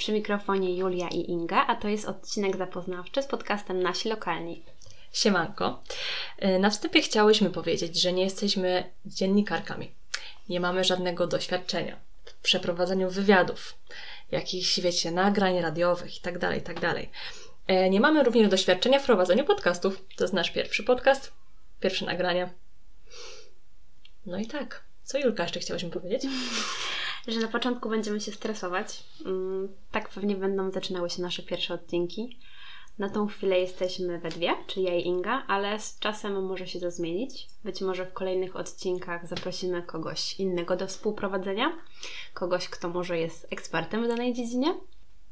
Przy mikrofonie Julia i Inga, a to jest odcinek zapoznawczy z podcastem Nasi Lokalni. Siemanko. E, na wstępie chciałyśmy powiedzieć, że nie jesteśmy dziennikarkami. Nie mamy żadnego doświadczenia w przeprowadzaniu wywiadów, jakichś, wiecie, nagrań radiowych itd., tak itd. Tak e, nie mamy również doświadczenia w prowadzeniu podcastów. To jest nasz pierwszy podcast, pierwsze nagranie. No i tak. Co Julka jeszcze chciałyśmy powiedzieć? Że na początku będziemy się stresować. Mm, tak pewnie będą zaczynały się nasze pierwsze odcinki. Na tą chwilę jesteśmy we dwie, czyli ja i Inga, ale z czasem może się to zmienić. Być może w kolejnych odcinkach zaprosimy kogoś innego do współprowadzenia, kogoś, kto może jest ekspertem w danej dziedzinie.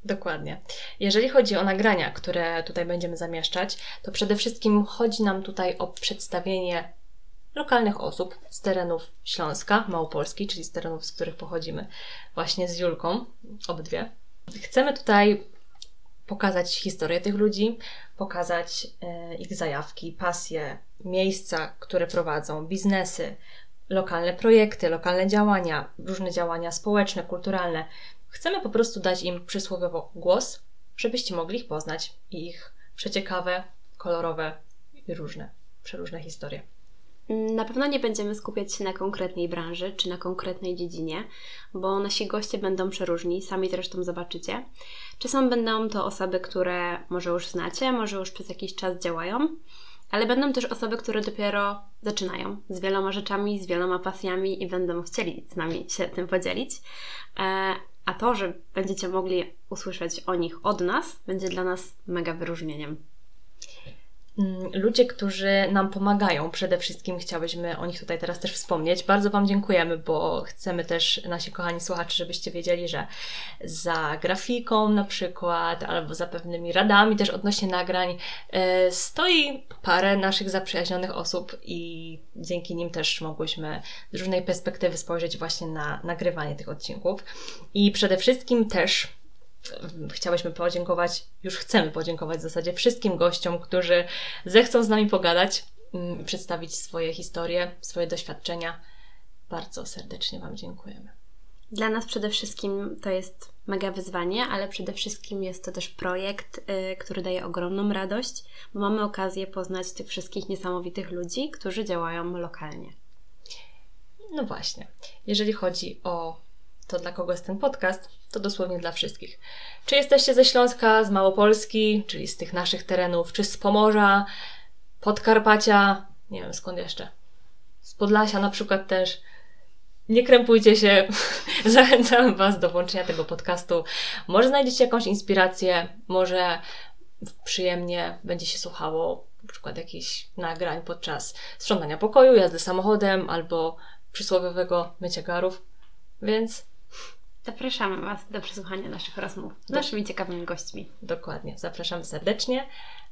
Dokładnie. Jeżeli chodzi o nagrania, które tutaj będziemy zamieszczać, to przede wszystkim chodzi nam tutaj o przedstawienie lokalnych osób z terenów Śląska, Małopolski, czyli z terenów, z których pochodzimy, właśnie z Julką, obydwie. Chcemy tutaj pokazać historię tych ludzi, pokazać e, ich zajawki, pasje, miejsca, które prowadzą, biznesy, lokalne projekty, lokalne działania, różne działania społeczne, kulturalne. Chcemy po prostu dać im przysłowiowo głos, żebyście mogli ich poznać i ich przeciekawe, kolorowe i różne, przeróżne historie. Na pewno nie będziemy skupiać się na konkretnej branży czy na konkretnej dziedzinie, bo nasi goście będą przeróżni, sami zresztą zobaczycie. Czasem będą to osoby, które może już znacie, może już przez jakiś czas działają, ale będą też osoby, które dopiero zaczynają z wieloma rzeczami, z wieloma pasjami i będą chcieli z nami się tym podzielić. E, a to, że będziecie mogli usłyszeć o nich od nas, będzie dla nas mega wyróżnieniem. Mm, ludzie, którzy nam pomagają, przede wszystkim chciałyśmy o nich tutaj teraz też wspomnieć. Bardzo Wam dziękujemy, bo chcemy też, nasi kochani słuchacze, żebyście wiedzieli, że za grafiką na przykład, albo za pewnymi radami też odnośnie nagrań e, stoi parę naszych zaprzyjaźnionych osób i dzięki nim też mogłyśmy z różnej perspektywy spojrzeć właśnie na nagrywanie tych odcinków. I przede wszystkim też chciałyśmy podziękować, już chcemy podziękować w zasadzie wszystkim gościom, którzy zechcą z nami pogadać mm, i przedstawić swoje historie, swoje doświadczenia. Bardzo serdecznie Wam dziękujemy. Dla nas przede wszystkim to jest mega wyzwanie, ale przede wszystkim jest to też projekt, yy, który daje ogromną radość, bo mamy okazję poznać tych wszystkich niesamowitych ludzi, którzy działają lokalnie. No właśnie. Jeżeli chodzi o to dla kogo jest ten podcast, to dosłownie dla wszystkich. Czy jesteście ze Śląska, z Małopolski, czyli z tych naszych terenów, czy z Pomorza, Podkarpacia, nie wiem skąd jeszcze, z Podlasia na przykład też. Nie krępujcie się, zachęcam Was do włączenia tego podcastu. Może znajdziecie jakąś inspirację, może przyjemnie będzie się słuchało na przykład jakichś nagrań podczas sprzątania pokoju, jazdy samochodem albo przysłowiowego mycia garów. Więc Zapraszamy Was do przesłuchania naszych rozmów z naszymi ciekawymi gośćmi. Dokładnie. Zapraszamy serdecznie.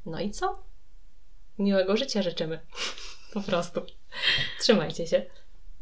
No i co? Miłego życia życzymy. Po prostu. Trzymajcie się.